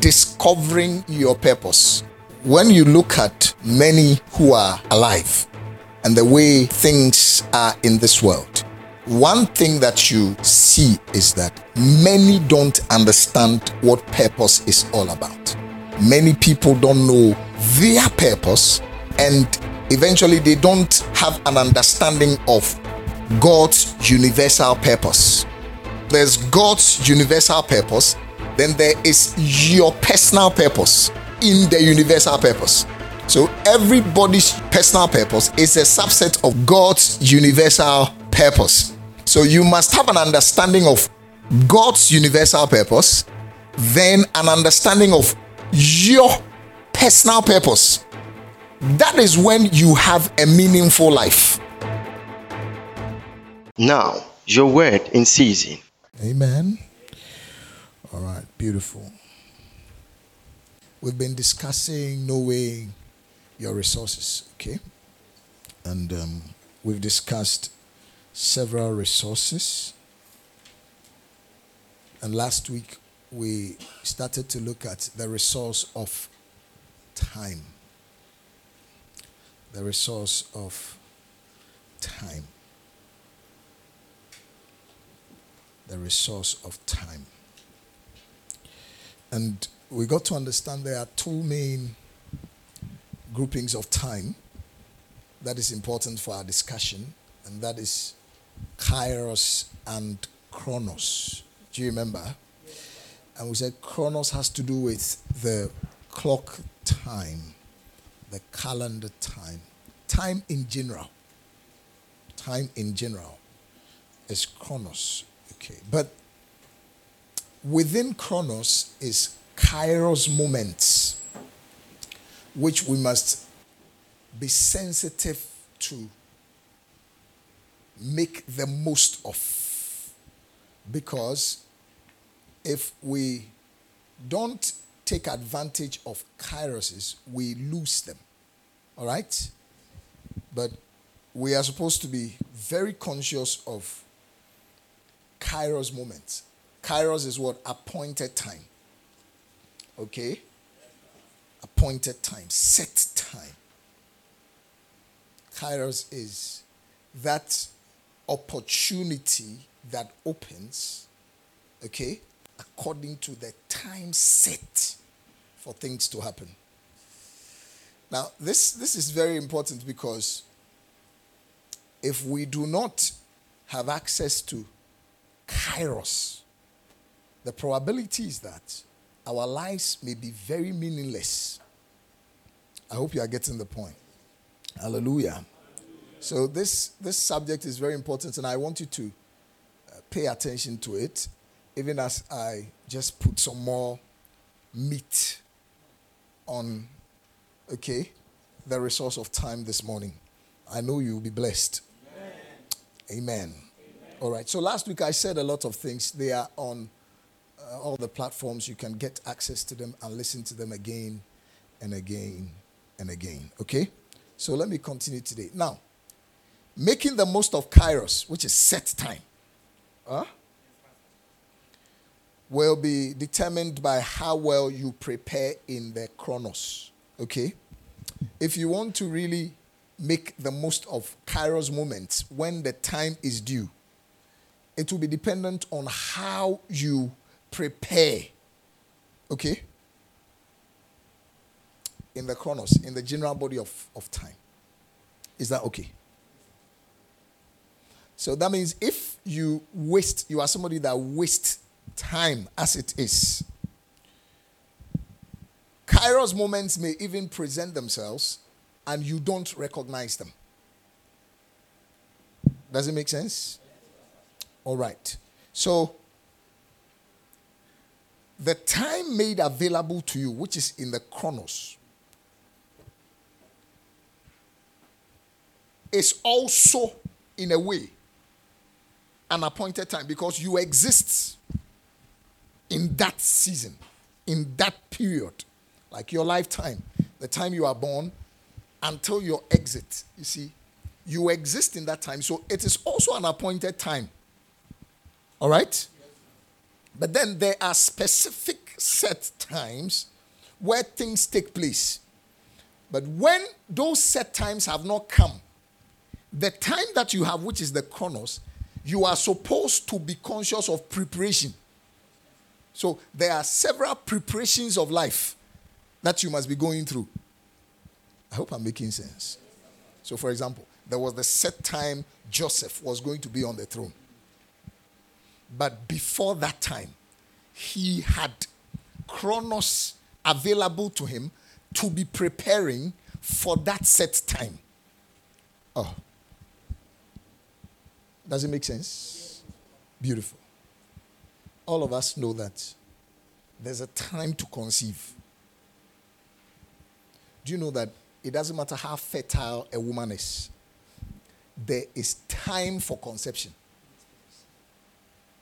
discovering your purpose. When you look at many who are alive and the way things are in this world, one thing that you see is that many don't understand what purpose is all about. Many people don't know their purpose and eventually they don't have an understanding of God's universal purpose. There's God's universal purpose, then there is your personal purpose in the universal purpose. So everybody's personal purpose is a subset of God's universal purpose. So you must have an understanding of God's universal purpose, then an understanding of your personal purpose. That is when you have a meaningful life. Now, your word in season. Amen. All right, beautiful. We've been discussing knowing your resources, okay? And um, we've discussed several resources. And last week we started to look at the resource of time. The resource of time. The resource of time. And we got to understand there are two main groupings of time that is important for our discussion, and that is kairos and chronos. Do you remember? And we said chronos has to do with the clock time, the calendar time, time in general. Time in general is chronos. Okay. But within chronos is kairos moments, which we must be sensitive to make the most of. Because if we don't take advantage of kairoses, we lose them. All right? But we are supposed to be very conscious of kairos moments. Kairos is what? Appointed time. Okay? Appointed time, set time. Kairos is that opportunity that opens, okay, according to the time set for things to happen. Now, this, this is very important because if we do not have access to kairos, the probability is that our lives may be very meaningless. I hope you are getting the point. Hallelujah. So this this subject is very important, and I want you to uh, pay attention to it, even as I just put some more meat on, okay, the resource of time this morning. I know you will be blessed. Amen. Amen. All right. So last week I said a lot of things. They are on Uh, all the platforms. You can get access to them and listen to them again and again and again. Okay. So let me continue today. Now making the most of kairos, which is set time, huh, will be determined by how well you prepare in the chronos. Okay? If you want to really make the most of kairos moments when the time is due, it will be dependent on how you prepare. Okay? In the chronos, in the general body of, of time. Is that okay? So that means if you waste, you are somebody that wastes time as it is. Kairos moments may even present themselves and you don't recognize them. Does it make sense? All right. So, the time made available to you, which is in the chronos, is also, in a way, an appointed time because you exist in that season, in that period, like your lifetime, the time you are born until your exit. You see, you exist in that time. So it is also an appointed time. All right? But then there are specific set times where things take place. But when those set times have not come, the time that you have, which is the chronos, you are supposed to be conscious of preparation. So there are several preparations of life that you must be going through. I hope I'm making sense. So, for example, there was the set time Joseph was going to be on the throne. But before that time, he had chronos available to him to be preparing for that set time. Oh. Does it make sense? Beautiful. All of us know that there's a time to conceive. Do you know that it doesn't matter how fertile a woman is, there is time for conception.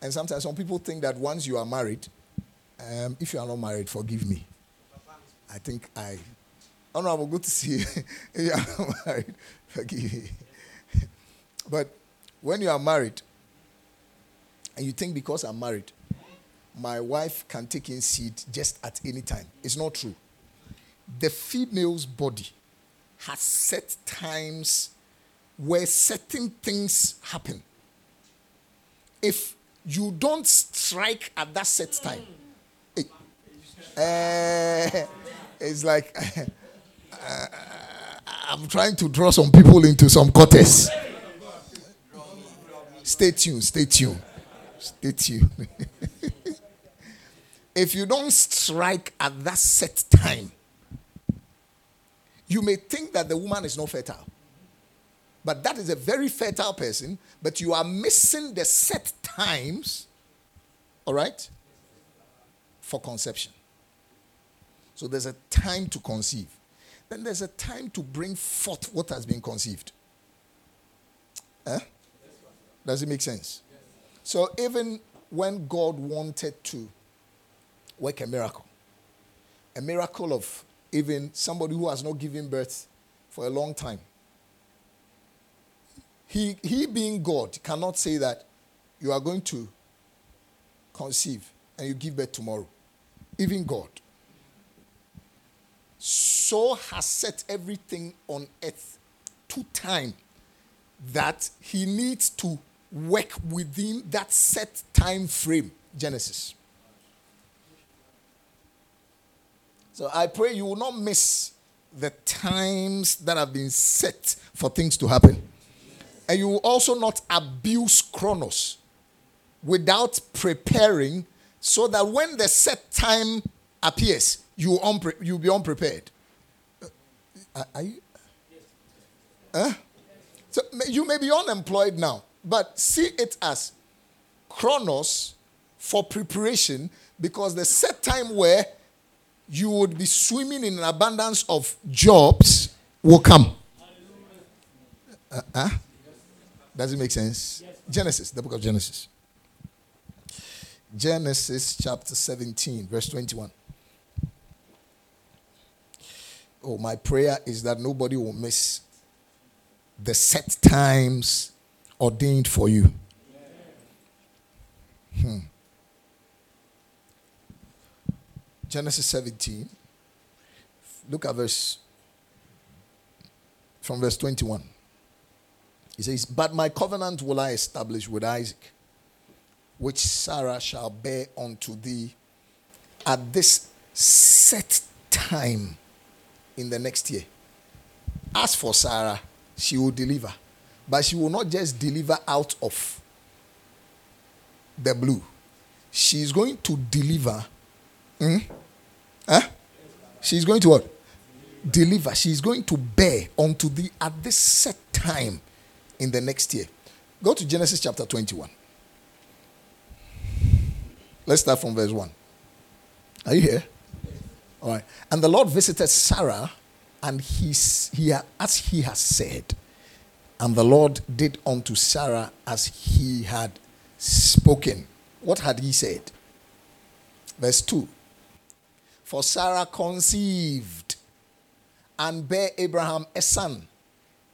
And sometimes some people think that once you are married, um, if you are not married, forgive me. I think I. Honorable, good to see you. if you are not married, forgive me. but when you are married, and you think because I'm married, my wife can take in seed just at any time, it's not true. The female's body has set times where certain things happen. If you don't strike at that set time, uh, it's like uh, I'm trying to draw some people into some quarters. Stay tuned, stay tuned, stay tuned. if you don't strike at that set time, you may think that the woman is not fertile. But that is a very fertile person, but you are missing the set times, all right, for conception. So there's a time to conceive. Then there's a time to bring forth what has been conceived. Eh? Does it make sense? So even when God wanted to work a miracle, a miracle of even somebody who has not given birth for a long time. He, he being God cannot say that you are going to conceive and you give birth tomorrow. Even God. So has set everything on earth to time that he needs to work within that set time frame. Genesis. So I pray you will not miss the times that have been set for things to happen. And you will also not abuse Chronos without preparing so that when the set time appears, you unpre- you'll be unprepared. Uh, are you? Huh? So you may be unemployed now, but see it as Chronos for preparation because the set time where you would be swimming in an abundance of jobs will come. Uh, uh? Does it make sense? Genesis, the book of Genesis. Genesis chapter 17, verse 21. Oh, my prayer is that nobody will miss the set times ordained for you. Hmm. Genesis 17. Look at verse from verse 21. He says, But my covenant will I establish with Isaac, which Sarah shall bear unto thee at this set time in the next year. As for Sarah, she will deliver, but she will not just deliver out of the blue. She is going to deliver Hmm? Huh? She's going to what? Deliver. She's going to bear unto thee at this set time in the next year. Go to Genesis chapter 21. Let's start from verse 1. Are you here? All right. And the Lord visited Sarah, and he, he, as he has said, and the Lord did unto Sarah as he had spoken. What had he said? Verse 2 for Sarah conceived and bare Abraham a son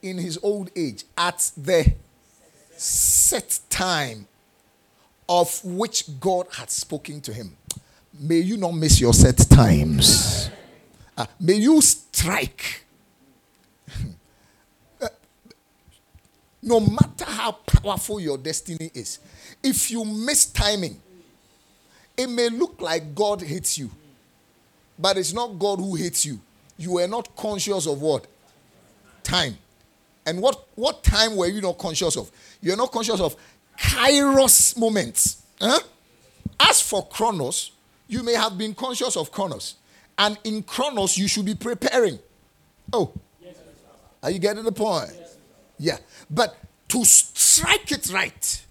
in his old age at the set time of which God had spoken to him. May you not miss your set times. Uh, may you strike. No matter how powerful your destiny is, if you miss timing, it may look like God hates you, but it's not God who hates you. You were not conscious of what? Time. And what, what time were you not conscious of? You're not conscious of kairos moments. Huh? As for chronos, you may have been conscious of chronos. And in chronos, you should be preparing. Oh. Are you getting the point? Yeah. But to strike it right,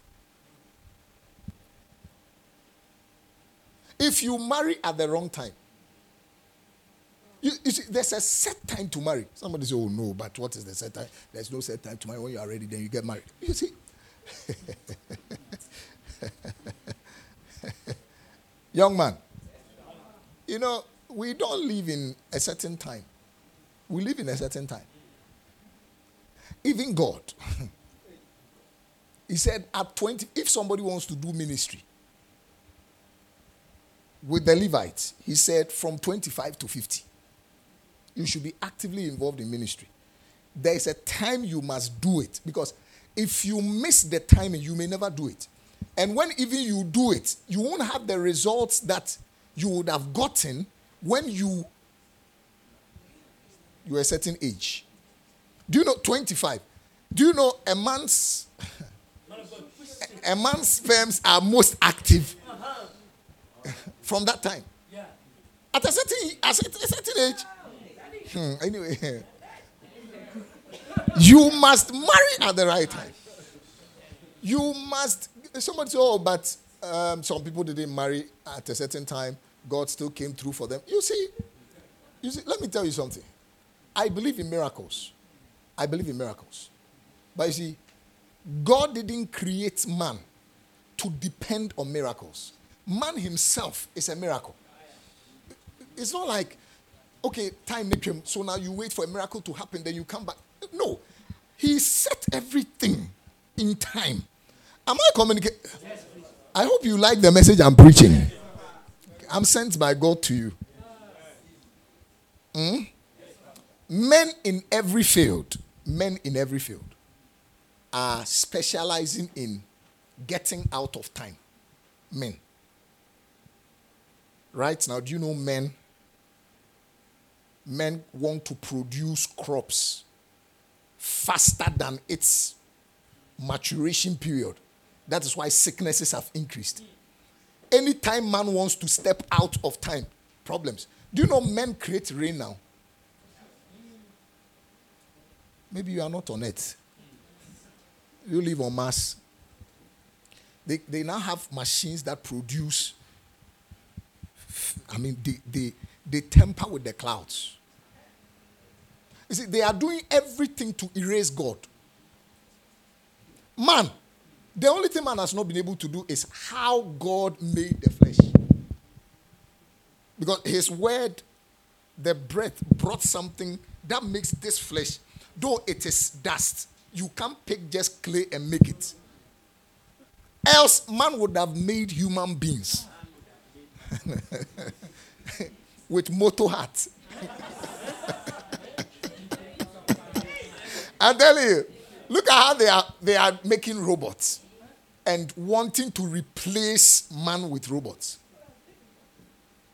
if you marry at the wrong time, you, you, see, there's a set time to marry. Somebody say, "Oh no," but what is the set time? There's no set time to marry. When you are ready, then you get married. You see. Young man, you know, we don't live in a certain time. We live in a certain time. Even God, He said, at 20, if somebody wants to do ministry with the Levites, He said, from 25 to 50, you should be actively involved in ministry. There is a time you must do it because if you miss the timing, you may never do it. And when even you do it, you won't have the results that you would have gotten when you you were a certain age. Do you know 25? Do you know a man's a man's sperms are most active from that time? At a certain at a certain age. Hmm, anyway, you must marry at the right time. You must. Somebody say, "Oh, but um, some people didn't marry at a certain time. God still came through for them." You see, you see. Let me tell you something. I believe in miracles. I believe in miracles, but you see, God didn't create man to depend on miracles. Man himself is a miracle. It's not like okay, time came, so now you wait for a miracle to happen, then you come back. No, he set everything in time. Am I communicating? I hope you like the message I'm preaching. I'm sent by God to you. Hmm? Men in every field, men in every field are specializing in getting out of time. Men. Right now, do you know men men want to produce crops faster than its maturation period. That is why sicknesses have increased. Anytime man wants to step out of time, problems. Do you know men create rain now? Maybe you are not on it. You live on Mars. They, they now have machines that produce, I mean, they, they, they temper with the clouds. You see, they are doing everything to erase God. Man, the only thing man has not been able to do is how God made the flesh. Because his word, the breath, brought something that makes this flesh, though it is dust, you can't pick just clay and make it. Else, man would have made human beings. with motor hat. I'm telling you, look at how they are they are making robots and wanting to replace man with robots.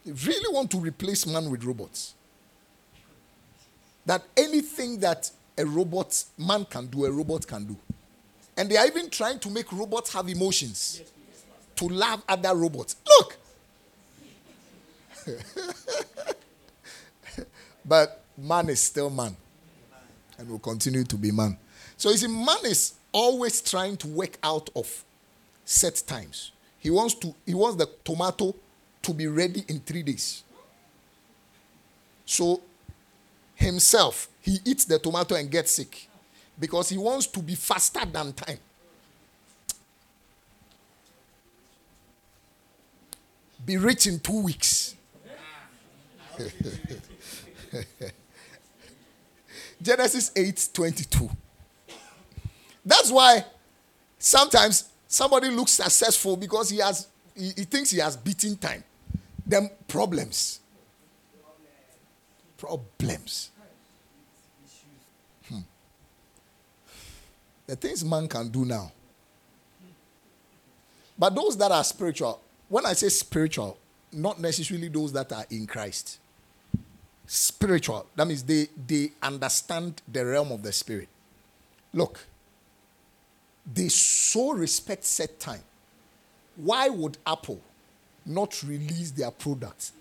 They really want to replace man with robots. That anything that a robot man can do, a robot can do. And they are even trying to make robots have emotions to love other robots. Look, but man is still man and will continue to be man. So you see, man is always trying to work out of set times. He wants to he wants the tomato to be ready in three days. So himself, he eats the tomato and gets sick because he wants to be faster than time. Be rich in two weeks. Genesis 8 22. That's why sometimes somebody looks successful because he has he, he thinks he has beaten time. Them problems. Problems. Hmm. The things man can do now. But those that are spiritual, when I say spiritual, not necessarily those that are in Christ. Spiritual, that means they, they understand the realm of the spirit. Look, they so respect set time. Why would Apple not release their products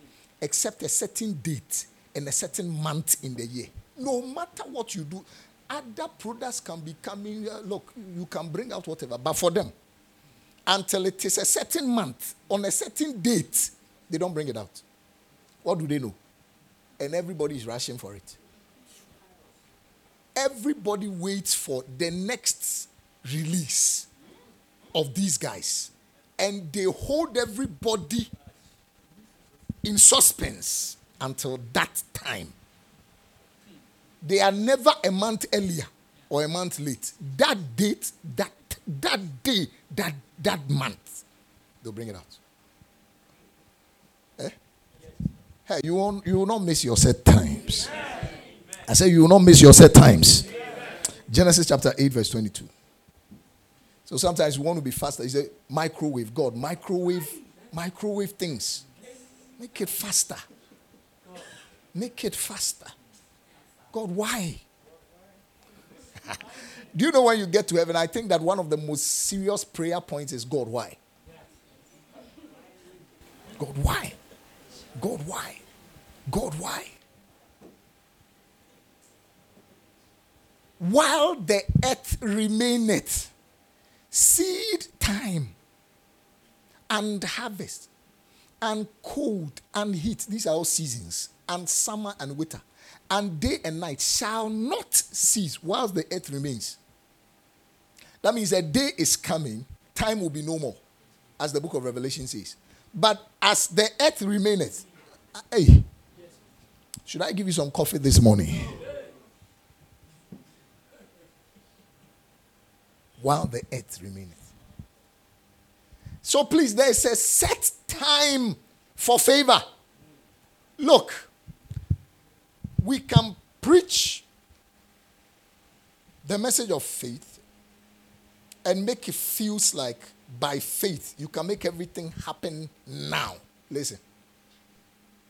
except a certain date and a certain month in the year? No matter what you do, other products can be coming. Uh, look, you can bring out whatever, but for them, until it is a certain month on a certain date, they don't bring it out. What do they know? And everybody is rushing for it. Everybody waits for the next release of these guys. And they hold everybody in suspense until that time. They are never a month earlier or a month late. That date, that that day, that that month, they'll bring it out. Eh? Hey, you won't you will not miss your set times. I say you will not miss your set times. Genesis chapter 8, verse 22. So sometimes you want to be faster. You say, microwave, God, microwave, microwave things. Make it faster. Make it faster. God, why? Do you know when you get to heaven? I think that one of the most serious prayer points is God, why? God, why? God, why? God, why? While the earth remaineth, seed time and harvest and cold and heat, these are all seasons, and summer and winter, and day and night shall not cease whilst the earth remains. That means a day is coming, time will be no more, as the book of Revelation says. But as the earth remaineth, hey, should I give you some coffee this morning? While the earth remaineth. So please, there is a set time for favor. Look, we can preach the message of faith and make it feels like by faith you can make everything happen now. Listen.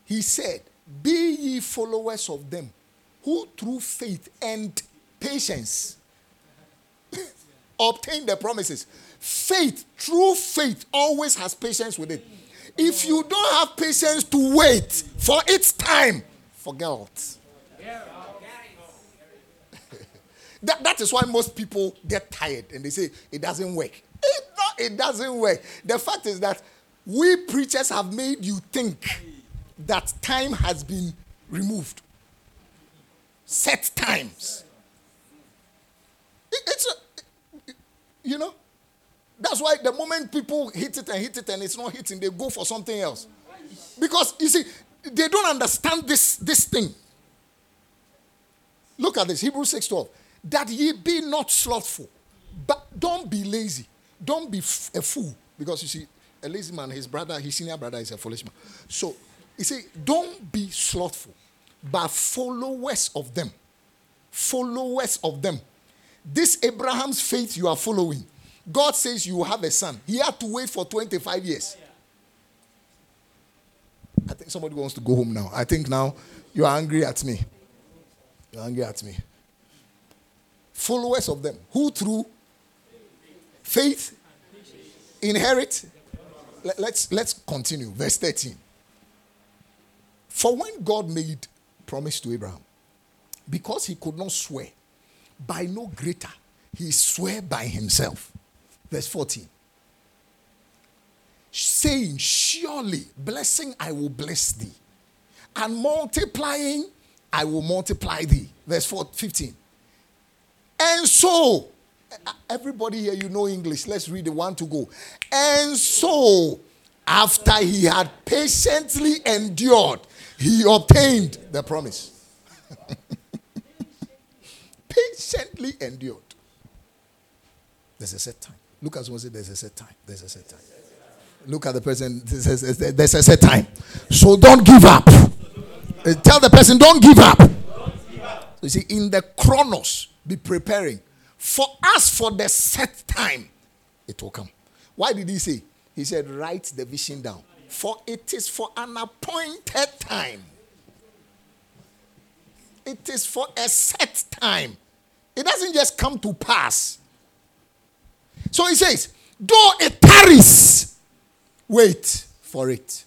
He said, Be ye followers of them who through faith and patience obtain the promises. Faith, true faith, always has patience with it. If you don't have patience to wait for its time, forget it. that, that is why most people get tired and they say it doesn't work. It, it doesn't work. The fact is that we preachers have made you think that time has been removed. Set times. It, it's a, you know, that's why the moment people hit it and hit it and it's not hitting, they go for something else. Because you see, they don't understand this, this thing. Look at this, Hebrews 6:12. That ye be not slothful, but don't be lazy. Don't be f- a fool. Because you see, a lazy man, his brother, his senior brother is a foolish man. So you see, don't be slothful, but followers of them. Followers of them. This Abraham's faith you are following God says you have a son. He had to wait for 25 years. I think somebody wants to go home now. I think now you are angry at me. You're angry at me. Followers of them, who through faith inherit. Let's let's continue. Verse 13. For when God made promise to Abraham, because he could not swear by no greater, he swore by himself Verse 14. Saying, Surely blessing I will bless thee, and multiplying I will multiply thee. Verse 4, 15. And so, everybody here, you know English. Let's read the one to go. And so, after he had patiently endured, he obtained the promise. patiently endured. There's a set time. Look at what say there's a set time. There's a set time. Look at the person. There's a set time. So don't give up. Uh, tell the person, don't give up. You see, in the chronos, be preparing. For us, for the set time, it will come. Why did he say? He said, write the vision down. For it is for an appointed time. It is for a set time. It doesn't just come to pass. So he says, though it tarries, wait for it.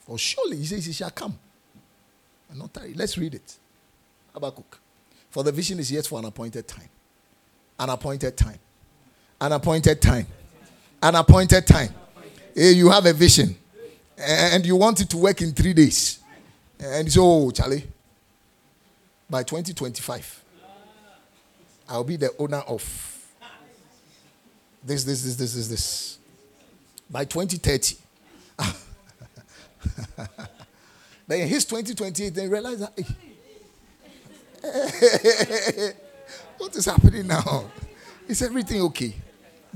For surely he says it shall come. And not tarry. Let's read it. Habakkuk. For the vision is yet for an appointed time. An appointed time. An appointed time. An appointed time. Hey, you have a vision. And you want it to work in three days. And so, oh, Charlie, by 2025, I'll be the owner of this, this, this, this, this, this. By 2030. then in his 2028, they realize that. Hey, eh. what is happening now? Is everything okay?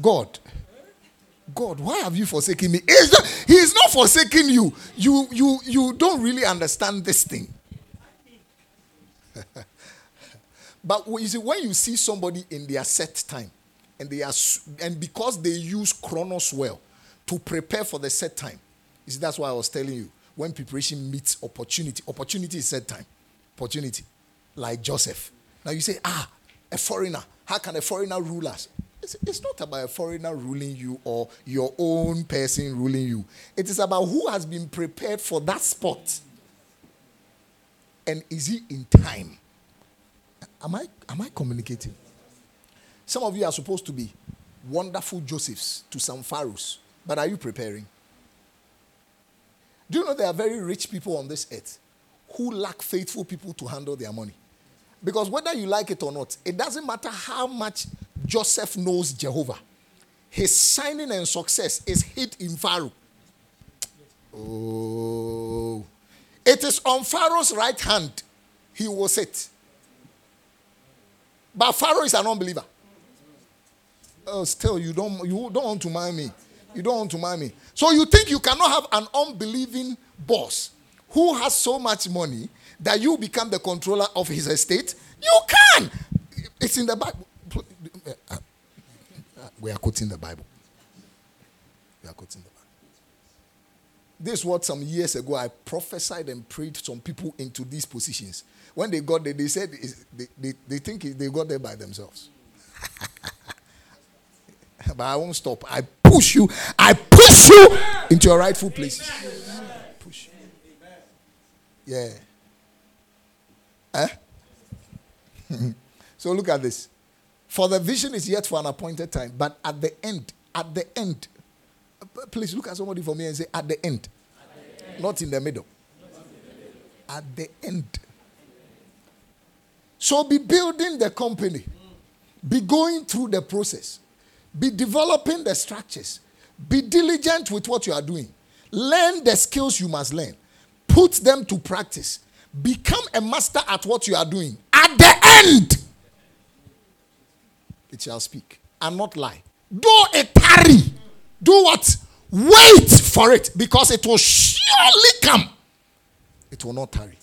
God. God, why have you forsaken me? Not, he is not forsaking you. You, you, you don't really understand this thing. but you see, when you see somebody in their set time, and they are and because they use chronos well to prepare for the set time, you see, that's why I was telling you when preparation meets opportunity. Opportunity is set time. Opportunity, like Joseph. Now you say, ah, a foreigner. How can a foreigner rule us? It's, it's not about a foreigner ruling you or your own person ruling you. It is about who has been prepared for that spot. And is he in time? Am I, am I communicating? Some of you are supposed to be wonderful Josephs to some pharaohs, but are you preparing? Do you know there are very rich people on this earth who lack faithful people to handle their money? Because whether you like it or not, it doesn't matter how much Joseph knows Jehovah. His shining and success is hid in Pharaoh. Oh. It is on Pharaoh's right hand he will sit. But Pharaoh is an unbeliever. Oh, still, you don't, you don't want to mind me. You don't want to mind me. So you think you cannot have an unbelieving boss who has so much money that you become the controller of his estate? You can. It's in the Bible. We are quoting the Bible. We are quoting the Bible. This is what some years ago I prophesied and prayed some people into these positions. When they got there, they said they, they, they think they got there by themselves. but I won't stop. I push you. I push you into your rightful places. Push. Yeah. Eh? so look at this. For the vision is yet for an appointed time, but at the end, at the end, please look at somebody for me and say, at the end, at the end. Not, in the middle. At the end. So be building the company, be going through the process. Be developing the structures. Be diligent with what you are doing. Learn the skills you must learn. Put them to practice. Become a master at what you are doing. At the end, it shall speak and not lie. Do a tarry. Do what? Wait for it because it will surely come. It will not tarry.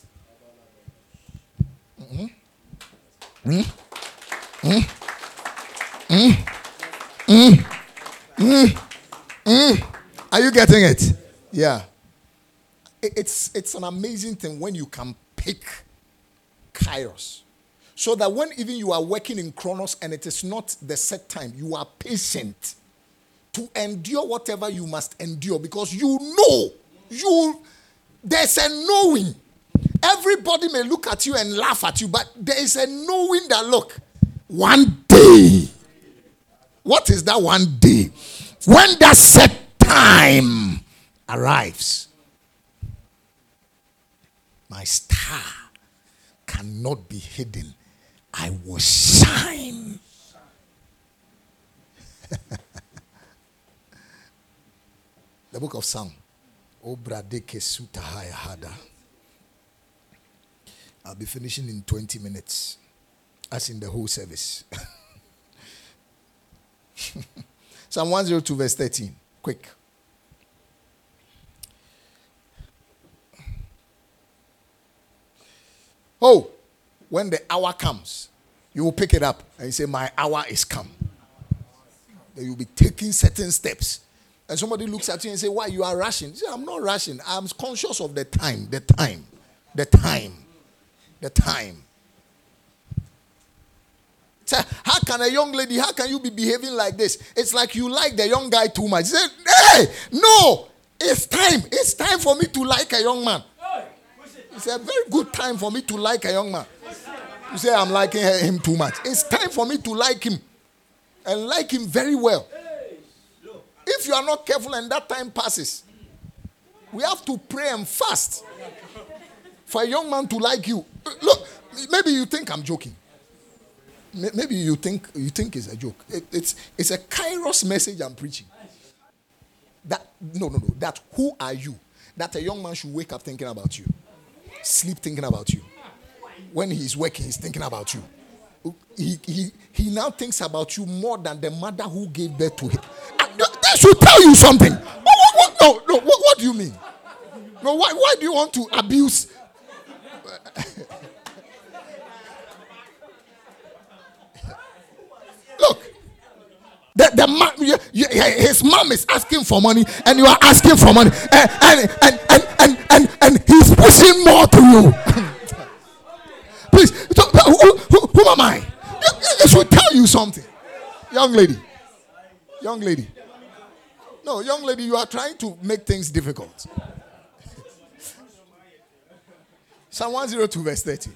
Mm-hmm. Mm-hmm. Mm-hmm. mm-hmm. Mm, mm, mm. Are you getting it? Yeah. It's, it's an amazing thing when you can pick kairos. So that when even you are working in chronos and it is not the set time, you are patient to endure whatever you must endure because you know, you there's a knowing. Everybody may look at you and laugh at you, but there is a knowing that look, one day what is that one day? When that set time arrives, my star cannot be hidden. I will shine. the book of Psalm. I'll be finishing in 20 minutes, as in the whole service. Psalm 102, verse 13. Quick. Oh, when the hour comes, you will pick it up and say, My hour is come. Then you'll be taking certain steps. And somebody looks at you and say, Why you are rushing? You say, I'm not rushing. I'm conscious of the time, the time, the time, the time. So how can a young lady, how can you be behaving like this? It's like you like the young guy too much. Say, hey, no, it's time. It's time for me to like a young man. It's a very good time for me to like a young man. You say I'm liking him too much. It's time for me to like him and like him very well. If you are not careful and that time passes, we have to pray and fast for a young man to like you. Look, maybe you think I'm joking. Maybe you think you think it's a joke. It, it's it's a kairos message I'm preaching. That no no no. That who are you? That a young man should wake up thinking about you, sleep thinking about you. When he's working, he's thinking about you. He, he, he now thinks about you more than the mother who gave birth to him. That should tell you something. What, what, what, no, no, what, what do you mean? No, why, why do you want to abuse? Look, the, the mom, you, his mom is asking for money, and you are asking for money, and and and and and, and, and he's pushing more to you. Please, who, who, who am I? It should tell you something, young lady. Young lady. No, young lady, you are trying to make things difficult. Psalm 102, verse 30.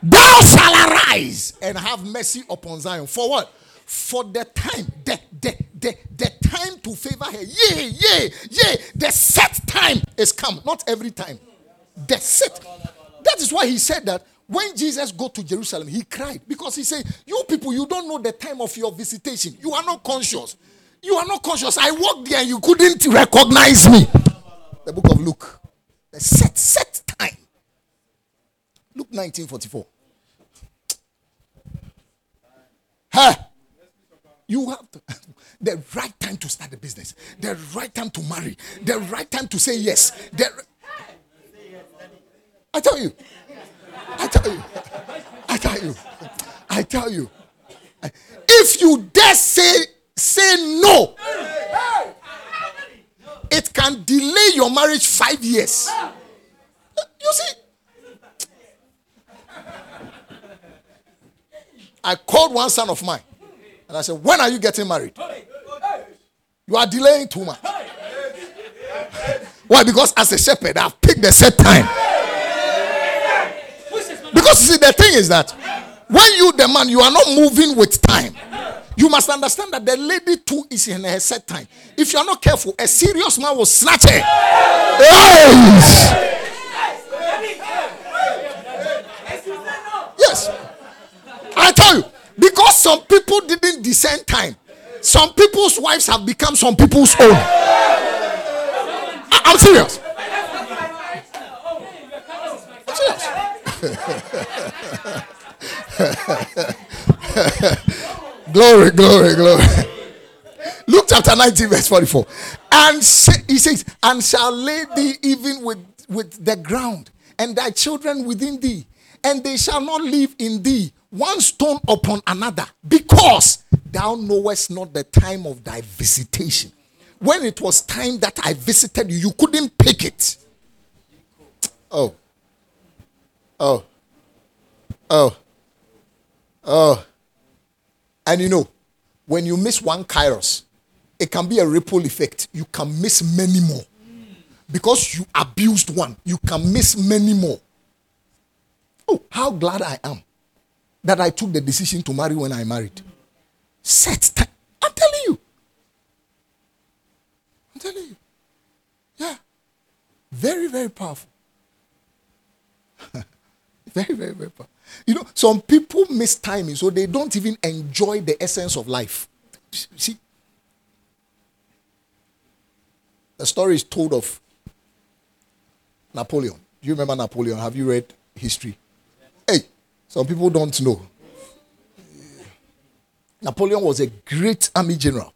Thou shalt arise and have mercy upon Zion. For what? For the time, the, the, the, the time to favor her. Yea, yea, yea. The set time is come. Not every time. The set. That is why he said that when Jesus go to Jerusalem, he cried because he said, "You people, you don't know the time of your visitation. You are not conscious. You are not conscious. I walked there, and you couldn't recognize me." The book of Luke, the set set time. Luke nineteen forty four. Huh? You have to, the right time to start the business, the right time to marry, the right time to say yes. The, I tell you. I tell you. I tell you. I tell you. If you dare say say no, it can delay your marriage five years. You see. I called one son of mine and I said, When are you getting married? You are delaying too much. Why? Because as a shepherd, I've picked the set time. Because you see, the thing is that when you, the man, you are not moving with time. You must understand that the lady too is in her set time. If you are not careful, a serious man will snatch her. Yes. Yes. I tell you, because some people didn't discern time, some people's wives have become some people's own. I- am serious. I'm serious. glory, glory, glory. Luke chapter 19, verse 44. And he says, And shall lay thee even with, with the ground, and thy children within thee, and they shall not live in thee one stone upon another, because thou knowest not the time of thy visitation. When it was time that I visited you, you couldn't pick it. Oh. Oh. Oh. Oh. And you know, when you miss one kairos, it can be a ripple effect. You can miss many more. Because you abused one, you can miss many more. Oh, how glad I am that I took the decision to marry when I married. Set time. I'm telling you. I'm telling you. Yeah. Very, very powerful. very, very, very powerful. You know, some people miss timing, so they don't even enjoy the essence of life. See? The story is told of Napoleon. Do you remember Napoleon? Have you read history? Some people don't know. Napoleon was a great army general.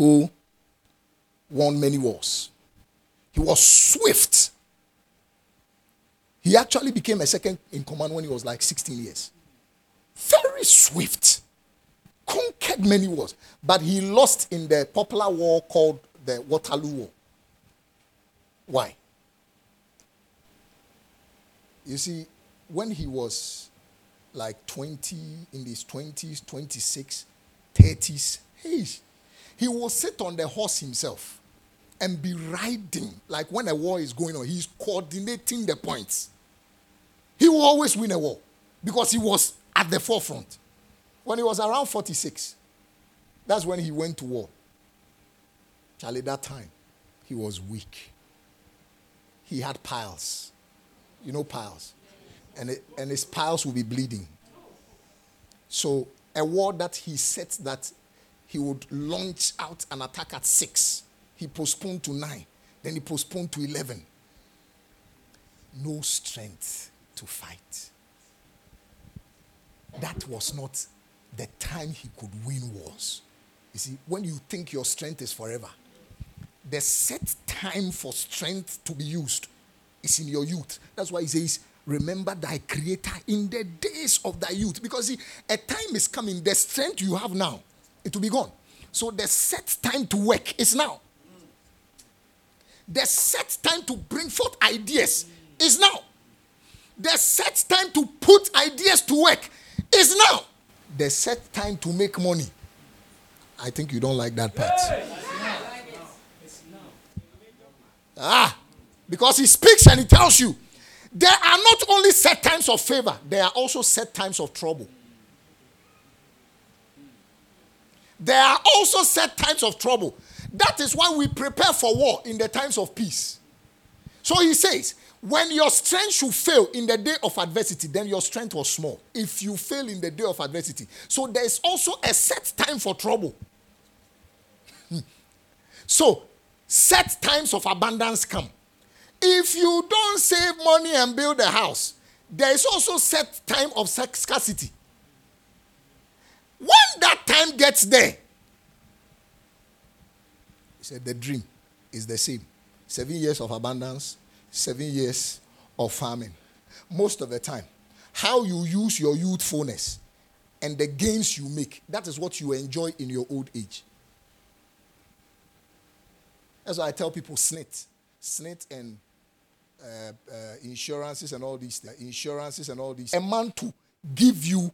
who won many wars. He was swift. He actually became a second in command when he was like 16 years. Very swift. Conquered many wars. But he lost in the popular war called the Waterloo War. Why? You see, when he was like 20, in his 20s, 26, 30s, hey, he will sit on the horse himself and be riding. Like when a war is going on, he's coordinating the points. He will always win a war because he was at the forefront. When he was around 46, that's when he went to war. Charlie, that time, he was weak. He had piles. You know piles? And, it, and his piles will be bleeding. So, a war that he set that he would launch out an attack at six, he postponed to nine. Then he postponed to 11. No strength to fight. That was not the time he could win wars. You see, when you think your strength is forever, the set time for strength to be used is in your youth. That's why he says, Remember thy creator in the days of thy youth. Because see, a time is coming, the strength you have now, it will be gone. So the set time to work is now. The set time to bring forth ideas is now. The set time to put ideas to work is now. The set time to make money. I think you don't like that part. Ah, because he speaks and he tells you there are not only set times of favor, there are also set times of trouble. There are also set times of trouble. That is why we prepare for war in the times of peace. So he says, when your strength should fail in the day of adversity, then your strength was small. If you fail in the day of adversity. So there is also a set time for trouble. so, set times of abundance come. If you don't save money and build a house, there is also set time of scarcity. When that time gets there, he said the dream is the same. Seven years of abundance, seven years of farming. Most of the time, how you use your youthfulness and the gains you make, that is what you enjoy in your old age. That's why I tell people SSNIT, SSNIT and uh, uh, insurances and all these insurances and all these. A man to give you,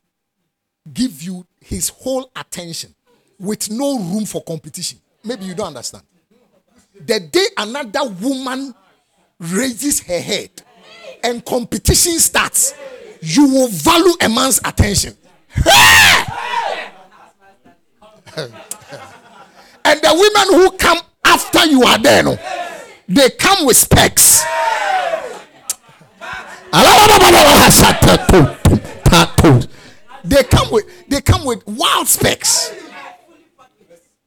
give you his whole attention with no room for competition. Maybe you don't understand. The day another woman raises her head and competition starts, you will value a man's attention. and the women who come after you are there, no, they come with specs. They come with they come with wild specs.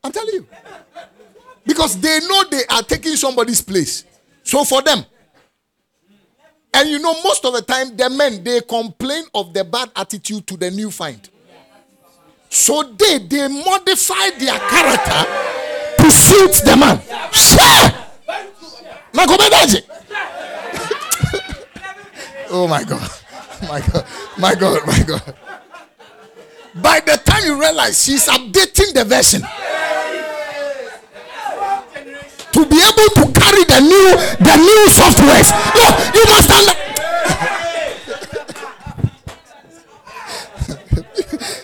I'm telling you. Because they know they are taking somebody's place. So for them, and you know, most of the time, the men they complain of the bad attitude to the new find. So they they modify their character to suit the man. Share. Oh my God. My God. My God. My God. By the time you realize she's updating the version to be able to carry the new the new softwares. No, you must understand.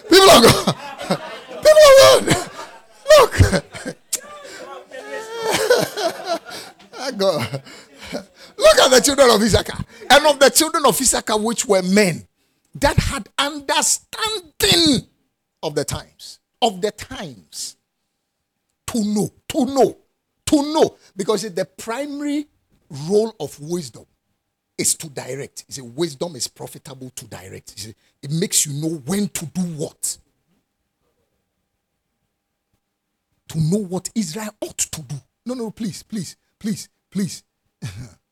People of God. People of God. Look. God. Look at the children of Issachar. And of the children of Issachar, which were men that had understanding of the times. Of the times. To know. To know. To know. Because the primary role of wisdom is to direct. See, wisdom is profitable to direct. See, it makes you know when to do what. To know what Israel ought to do. No, no, please, please, please, please.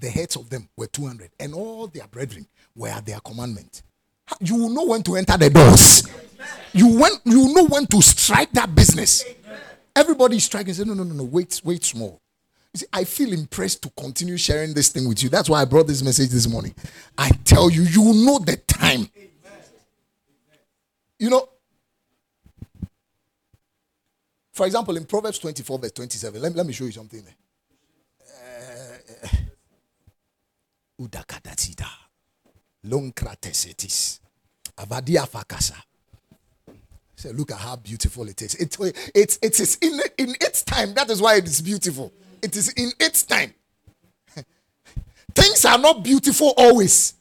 the heads of them were 200, and all their brethren were at their commandment. You will know when to enter the doors. You, when, you know when to strike that business. everybody is striking. Say, no, no, no, no, wait, wait small. You see, I feel impressed to continue sharing this thing with you. That's why I brought this message this morning. I tell you, you know the time. You know, for example, in Proverbs 24, verse 27, let, let me show you something there. Uh, Udakadatida. Lonkratesetis. Avadia fakasa. So look at how beautiful it is. It, it, it is in, in its time. That is why it is beautiful. It is in its time. Things are not beautiful always.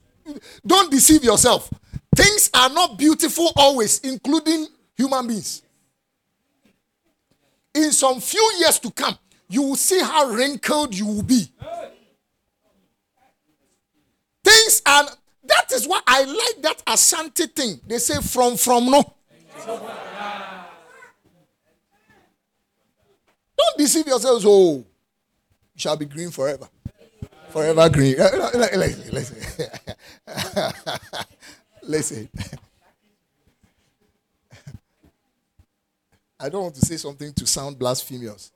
Don't deceive yourself. Things are not beautiful always, including human beings. In some few years to come, you will see how wrinkled you will be. Things are that is why I like that Ashanti thing. They say from from no. Don't deceive yourselves. Oh, you shall be green forever. Forever green. Listen, listen. listen. I don't want to say something to sound blasphemous.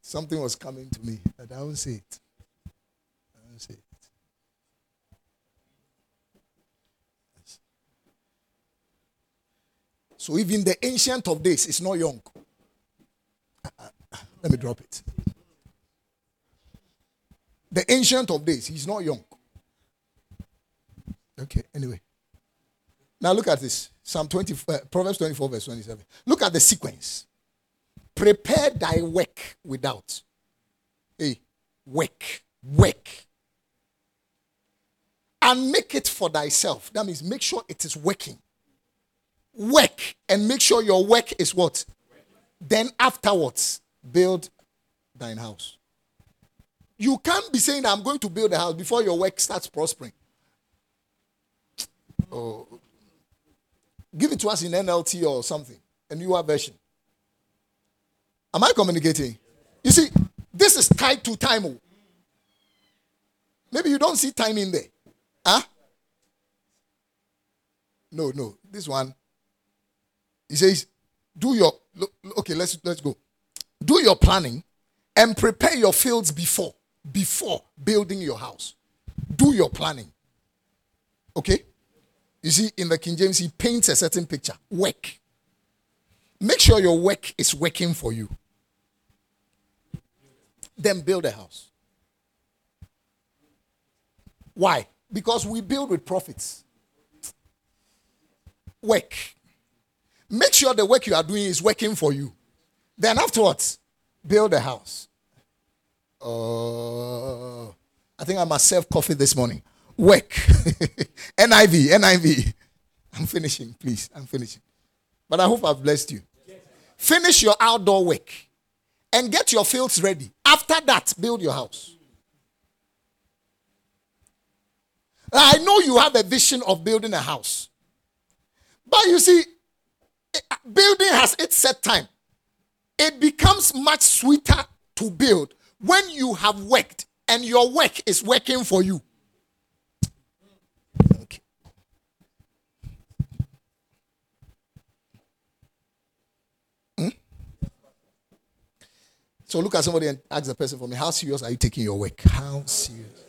Something was coming to me, but I won't say it. I won't say it. So even the ancient of days is not young. Let me drop it. The ancient of days, he's not young. Okay, anyway. Now look at this. Psalm 20, uh, Proverbs 24, verse 27. Look at the sequence. Prepare thy work without. Hey, work, work. And make it for thyself. That means make sure it is working work and make sure your work is what? Then afterwards, build thine house. You can't be saying, I'm going to build a house before your work starts prospering. Oh, give it to us in NLT or something, a newer version. Am I communicating? You see, this is tied to time. Oh. Maybe you don't see time in there. Huh? No, no. This one, he says, do your okay, let's let's go. Do your planning and prepare your fields before before building your house. Do your planning. Okay? You see, in the King James, he paints a certain picture. Work. Make sure your work is working for you. Then build a house. Why? Because we build with profits. Work. Make sure the work you are doing is working for you. Then afterwards, build a house. Uh, I think I must serve coffee this morning. Work. NIV, NIV. I'm finishing, please. I'm finishing. But I hope I've blessed you. Finish your outdoor work and get your fields ready. After that, build your house. I know you have a vision of building a house. But you see, building has its set time. It becomes much sweeter to build when you have worked and your work is working for you. Hmm? So look at somebody and ask the person for me, how serious are you taking your work? How serious?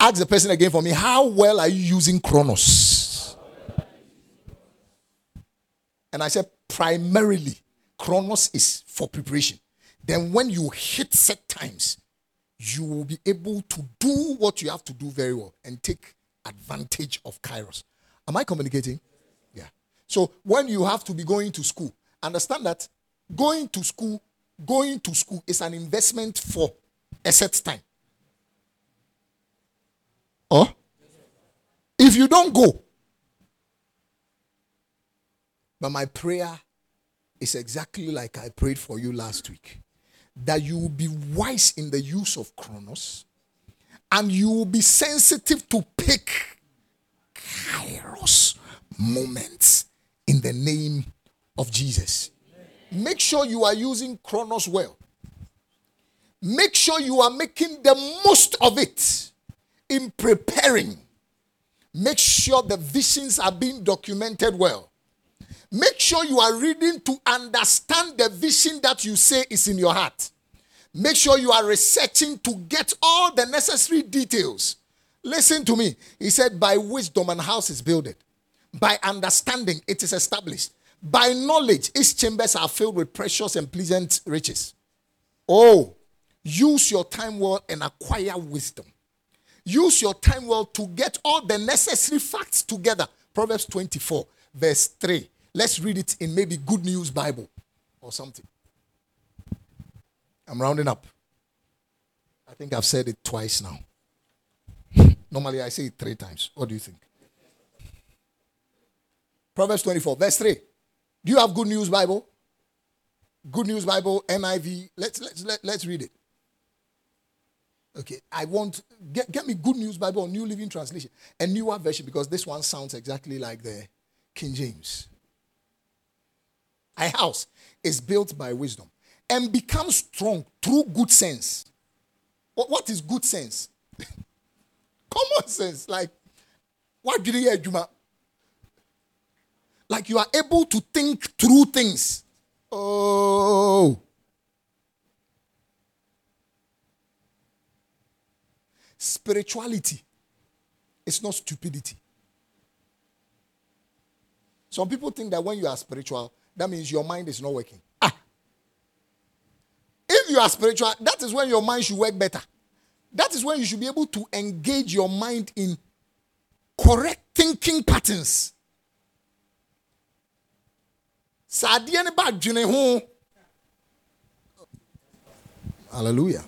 Ask the person again for me, how well are you using Chronos? And I said, primarily, Chronos is for preparation. Then when you hit set times, you will be able to do what you have to do very well and take advantage of Kairos. Am I communicating? Yeah. So when you have to be going to school, understand that going to school, going to school is an investment for a set time. Or if you don't go, but my prayer is exactly like I prayed for you last week that you will be wise in the use of Chronos and you will be sensitive to pick Kairos moments in the name of Jesus. Make sure you are using Chronos well. Make sure you are making the most of it in preparing. Make sure the visions are being documented well Make sure you are reading to understand the vision that you say is in your heart. Make sure you are researching to get all the necessary details. Listen to me. He said, By wisdom and house is builded, by understanding it is established, by knowledge its chambers are filled with precious and pleasant riches. Oh, use your time well and acquire wisdom. Use your time well to get all the necessary facts together. Proverbs 24, verse 3. Let's read it in maybe Good News Bible or something. I'm rounding up. I think I've said it twice now. Normally I say it three times. What do you think? Proverbs 24, verse 3. Do you have Good News Bible? Good News Bible, NIV. Let's let's let, let's read it. Okay, I want get, get me Good News Bible, New Living Translation, a newer version because this one sounds exactly like the King James. A house is built by wisdom and becomes strong through good sense. What is good sense? Common sense. Like, what did you hear, Juma? Like you are able to think through things. Oh. Spirituality is not stupidity. Some people think that when you are spiritual, that means your mind is not working. Ah. If you are spiritual, that is when your mind should work better. That is when you should be able to engage your mind in correct thinking patterns. Hallelujah.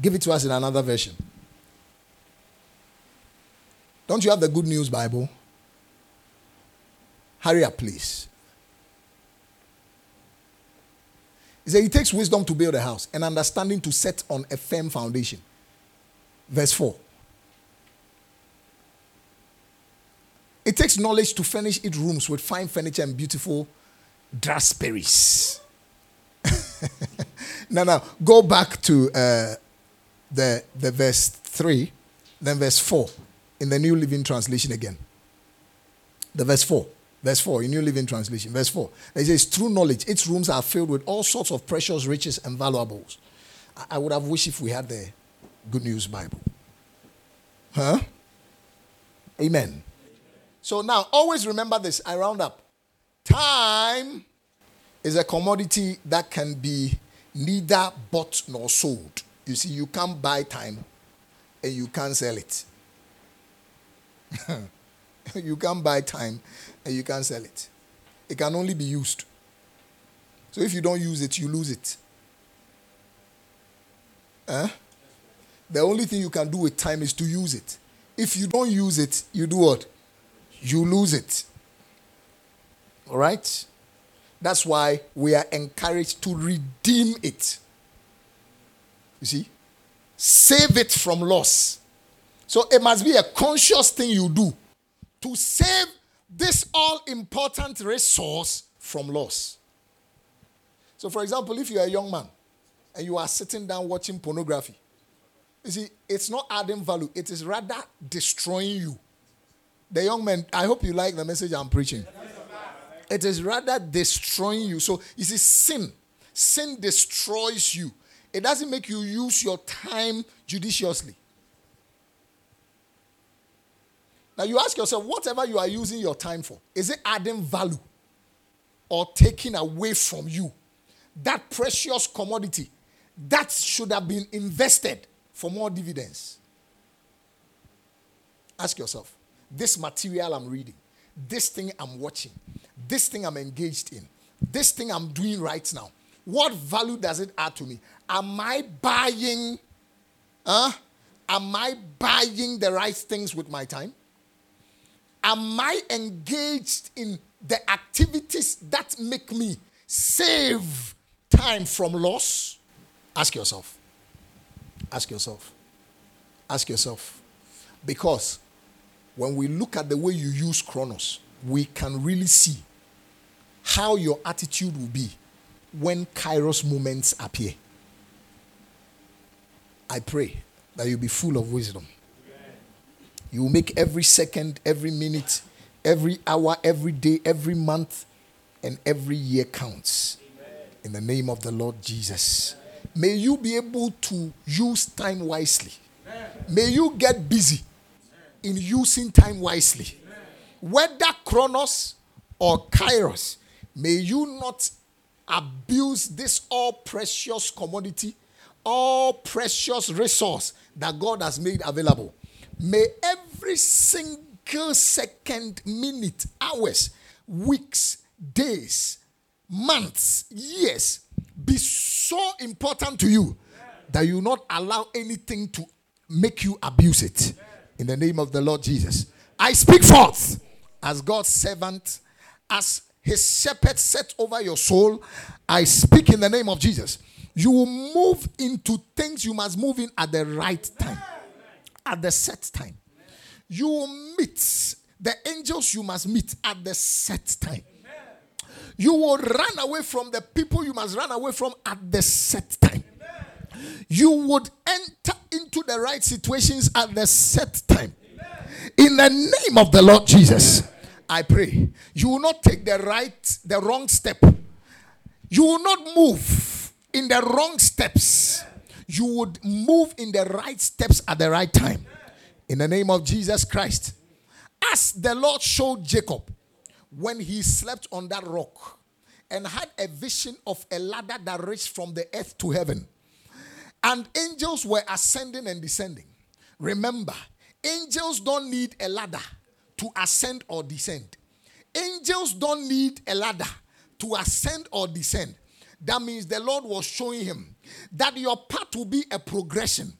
Give it to us in another version. Don't you have the Good News Bible? Hurry up, please. He said, It takes wisdom to build a house and understanding to set on a firm foundation. Verse 4. It takes knowledge to furnish its rooms with fine furniture and beautiful draperies. now, now, go back to uh, the, the verse 3, then verse 4 in the New Living Translation again. The verse 4. Verse 4 in New Living Translation. Verse 4. It says, True knowledge, its rooms are filled with all sorts of precious riches and valuables. I, would have wished if we had the Good News Bible. Huh? Amen. So now, always remember this. I round up. Time is a commodity that can be neither bought nor sold. You see, you can't buy time and you can't sell it. you can't buy time and you can't sell it. It can only be used. So if you don't use it, you lose it. Huh? The only thing you can do with time is to use it. If you don't use it, you do what? You lose it. All right? That's why we are encouraged to redeem it. You see? Save it from loss. So it must be a conscious thing you do to save this all important resource from loss. So, for example, if you're a young man and you are sitting down watching pornography, you see, it's not adding value, it is rather destroying you. The young man, I hope you like the message I'm preaching. It is rather destroying you. So, you see, sin, sin destroys you. It doesn't make you use your time judiciously. Now you ask yourself, whatever you are using your time for, is it adding value or taking away from you? That precious commodity that should have been invested for more dividends. Ask yourself, this material I'm reading, this thing I'm watching, this thing I'm engaged in, this thing I'm doing right now, what value does it add to me? Am I buying, huh? Am I buying the right things with my time? Am I engaged in the activities that make me save time from loss? Ask yourself. Ask yourself. Ask yourself. Because when we look at the way you use Chronos, we can really see how your attitude will be when Kairos moments appear. I pray that you'll be full of wisdom you will make every second, every minute, Every hour, every day, every month, and every year counts. In the name of the Lord Jesus. May you be able to use time wisely. May you get busy in using time wisely. Whether Chronos or Kairos, may you not abuse this all precious commodity, all precious resource that God has made available. May every single second, minute, hours, weeks, days, months, years be so important to you that you not allow anything to make you abuse it. In the name of the Lord Jesus. I speak forth as God's servant, as his shepherd set over your soul. I speak in the name of Jesus. You will move into things you must move in at the right time, at the set time. You will meet the angels you must meet at the set time. You will run away from the people you must run away from at the set time. You would enter into the right situations at the set time. In the name of the Lord Jesus, I pray you will not take the right, the wrong step. You will not move in the wrong steps. You would move in the right steps at the right time. In the name of Jesus Christ. As the Lord showed Jacob when he slept on that rock and had a vision of a ladder that reached from the earth to heaven. And angels were ascending and descending. Remember, angels don't need a ladder to ascend or descend. Angels don't need a ladder to ascend or descend. That means the Lord was showing him that your path will be a progression.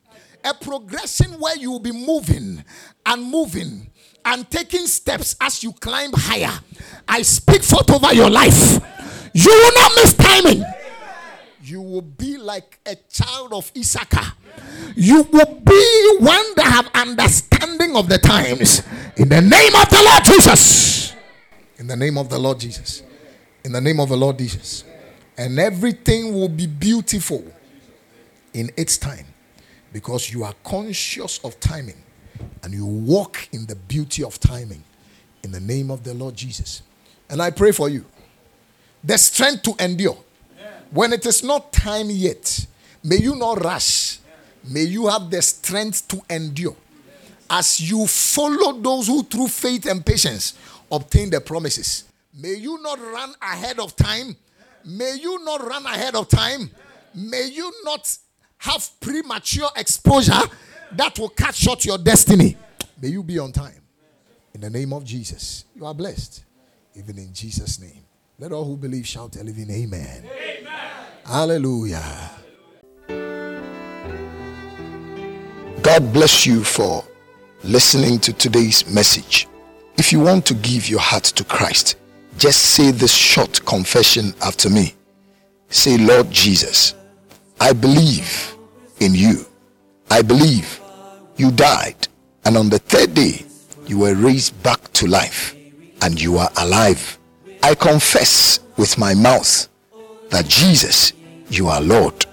A progression where you will be moving and moving and taking steps as you climb higher. I speak forth over your life. You will not miss timing. You will be like a child of Issachar. You will be one that have understanding of the times. In the name of the Lord Jesus. In the name of the Lord Jesus. In the name of the Lord Jesus. And everything will be beautiful in its time because you are conscious of timing and you walk in the beauty of timing in the name of the Lord Jesus. And I pray for you the strength to endure. When it is not time yet, may you not rush. May you have the strength to endure. As you follow those who, through faith and patience, obtain the promises. May you not run ahead of time. May you not run ahead of time. May you not have premature exposure that will cut short your destiny. May you be on time. In the name of Jesus, you are blessed. Even in Jesus' name. Let all who believe shout a living amen. amen. Hallelujah. God bless you for listening to today's message. If you want to give your heart to Christ, just say this short confession after me. Say, Lord Jesus, I believe in you. I believe you died, and on the third day, you were raised back to life, and you are alive. I confess with my mouth that Jesus, you are Lord.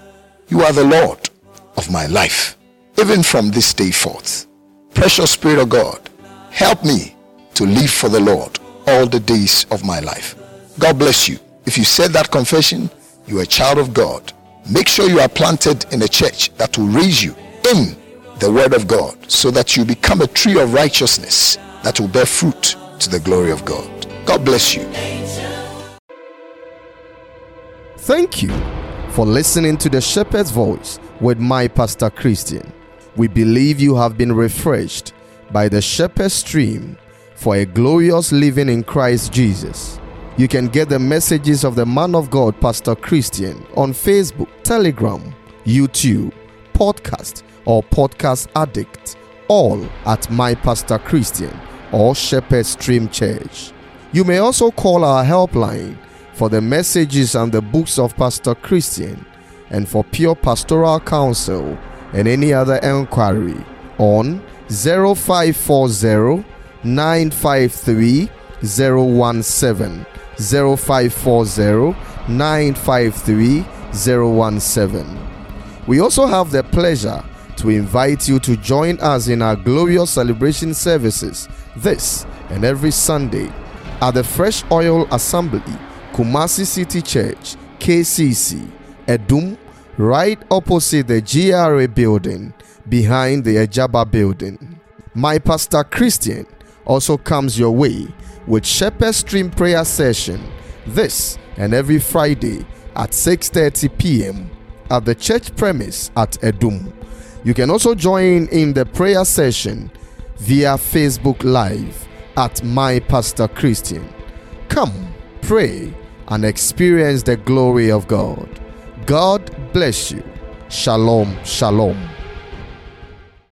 You are the Lord of my life, even from this day forth. Precious Spirit of God, help me to live for the Lord all the days of my life. God bless you. If you said that confession, you are a child of God. Make sure you are planted in a church that will raise you in the Word of God so that you become a tree of righteousness that will bear fruit to the glory of God. God bless you. Thank you for listening to the Shepherd's Voice with my Pastor Christian. We believe you have been refreshed by the Shepherd's Stream for a glorious living in Christ Jesus. You can get the messages of the man of God, Pastor Christian, on Facebook, Telegram, YouTube, podcast, or podcast addict, all at My Pastor Christian or Shepherd Stream Church. You may also call our helpline for the messages and the books of Pastor Christian and for pure pastoral counsel and any other enquiry on 0540 953 017 0540 953 017. We also have the pleasure to invite you to join us in our glorious celebration services this and every Sunday at the Fresh Oil Assembly, Kumasi City Church, KCC, Adum, right opposite the GRA building behind the Ejaba building. My pastor Christian also comes your way with Shepherd Stream prayer session this and every Friday at 6:30 p.m. at the church premise at Adum. You can also join in the prayer session via Facebook Live at My Pastor Christian. Come, pray, and experience the glory of God. God bless you. Shalom, shalom.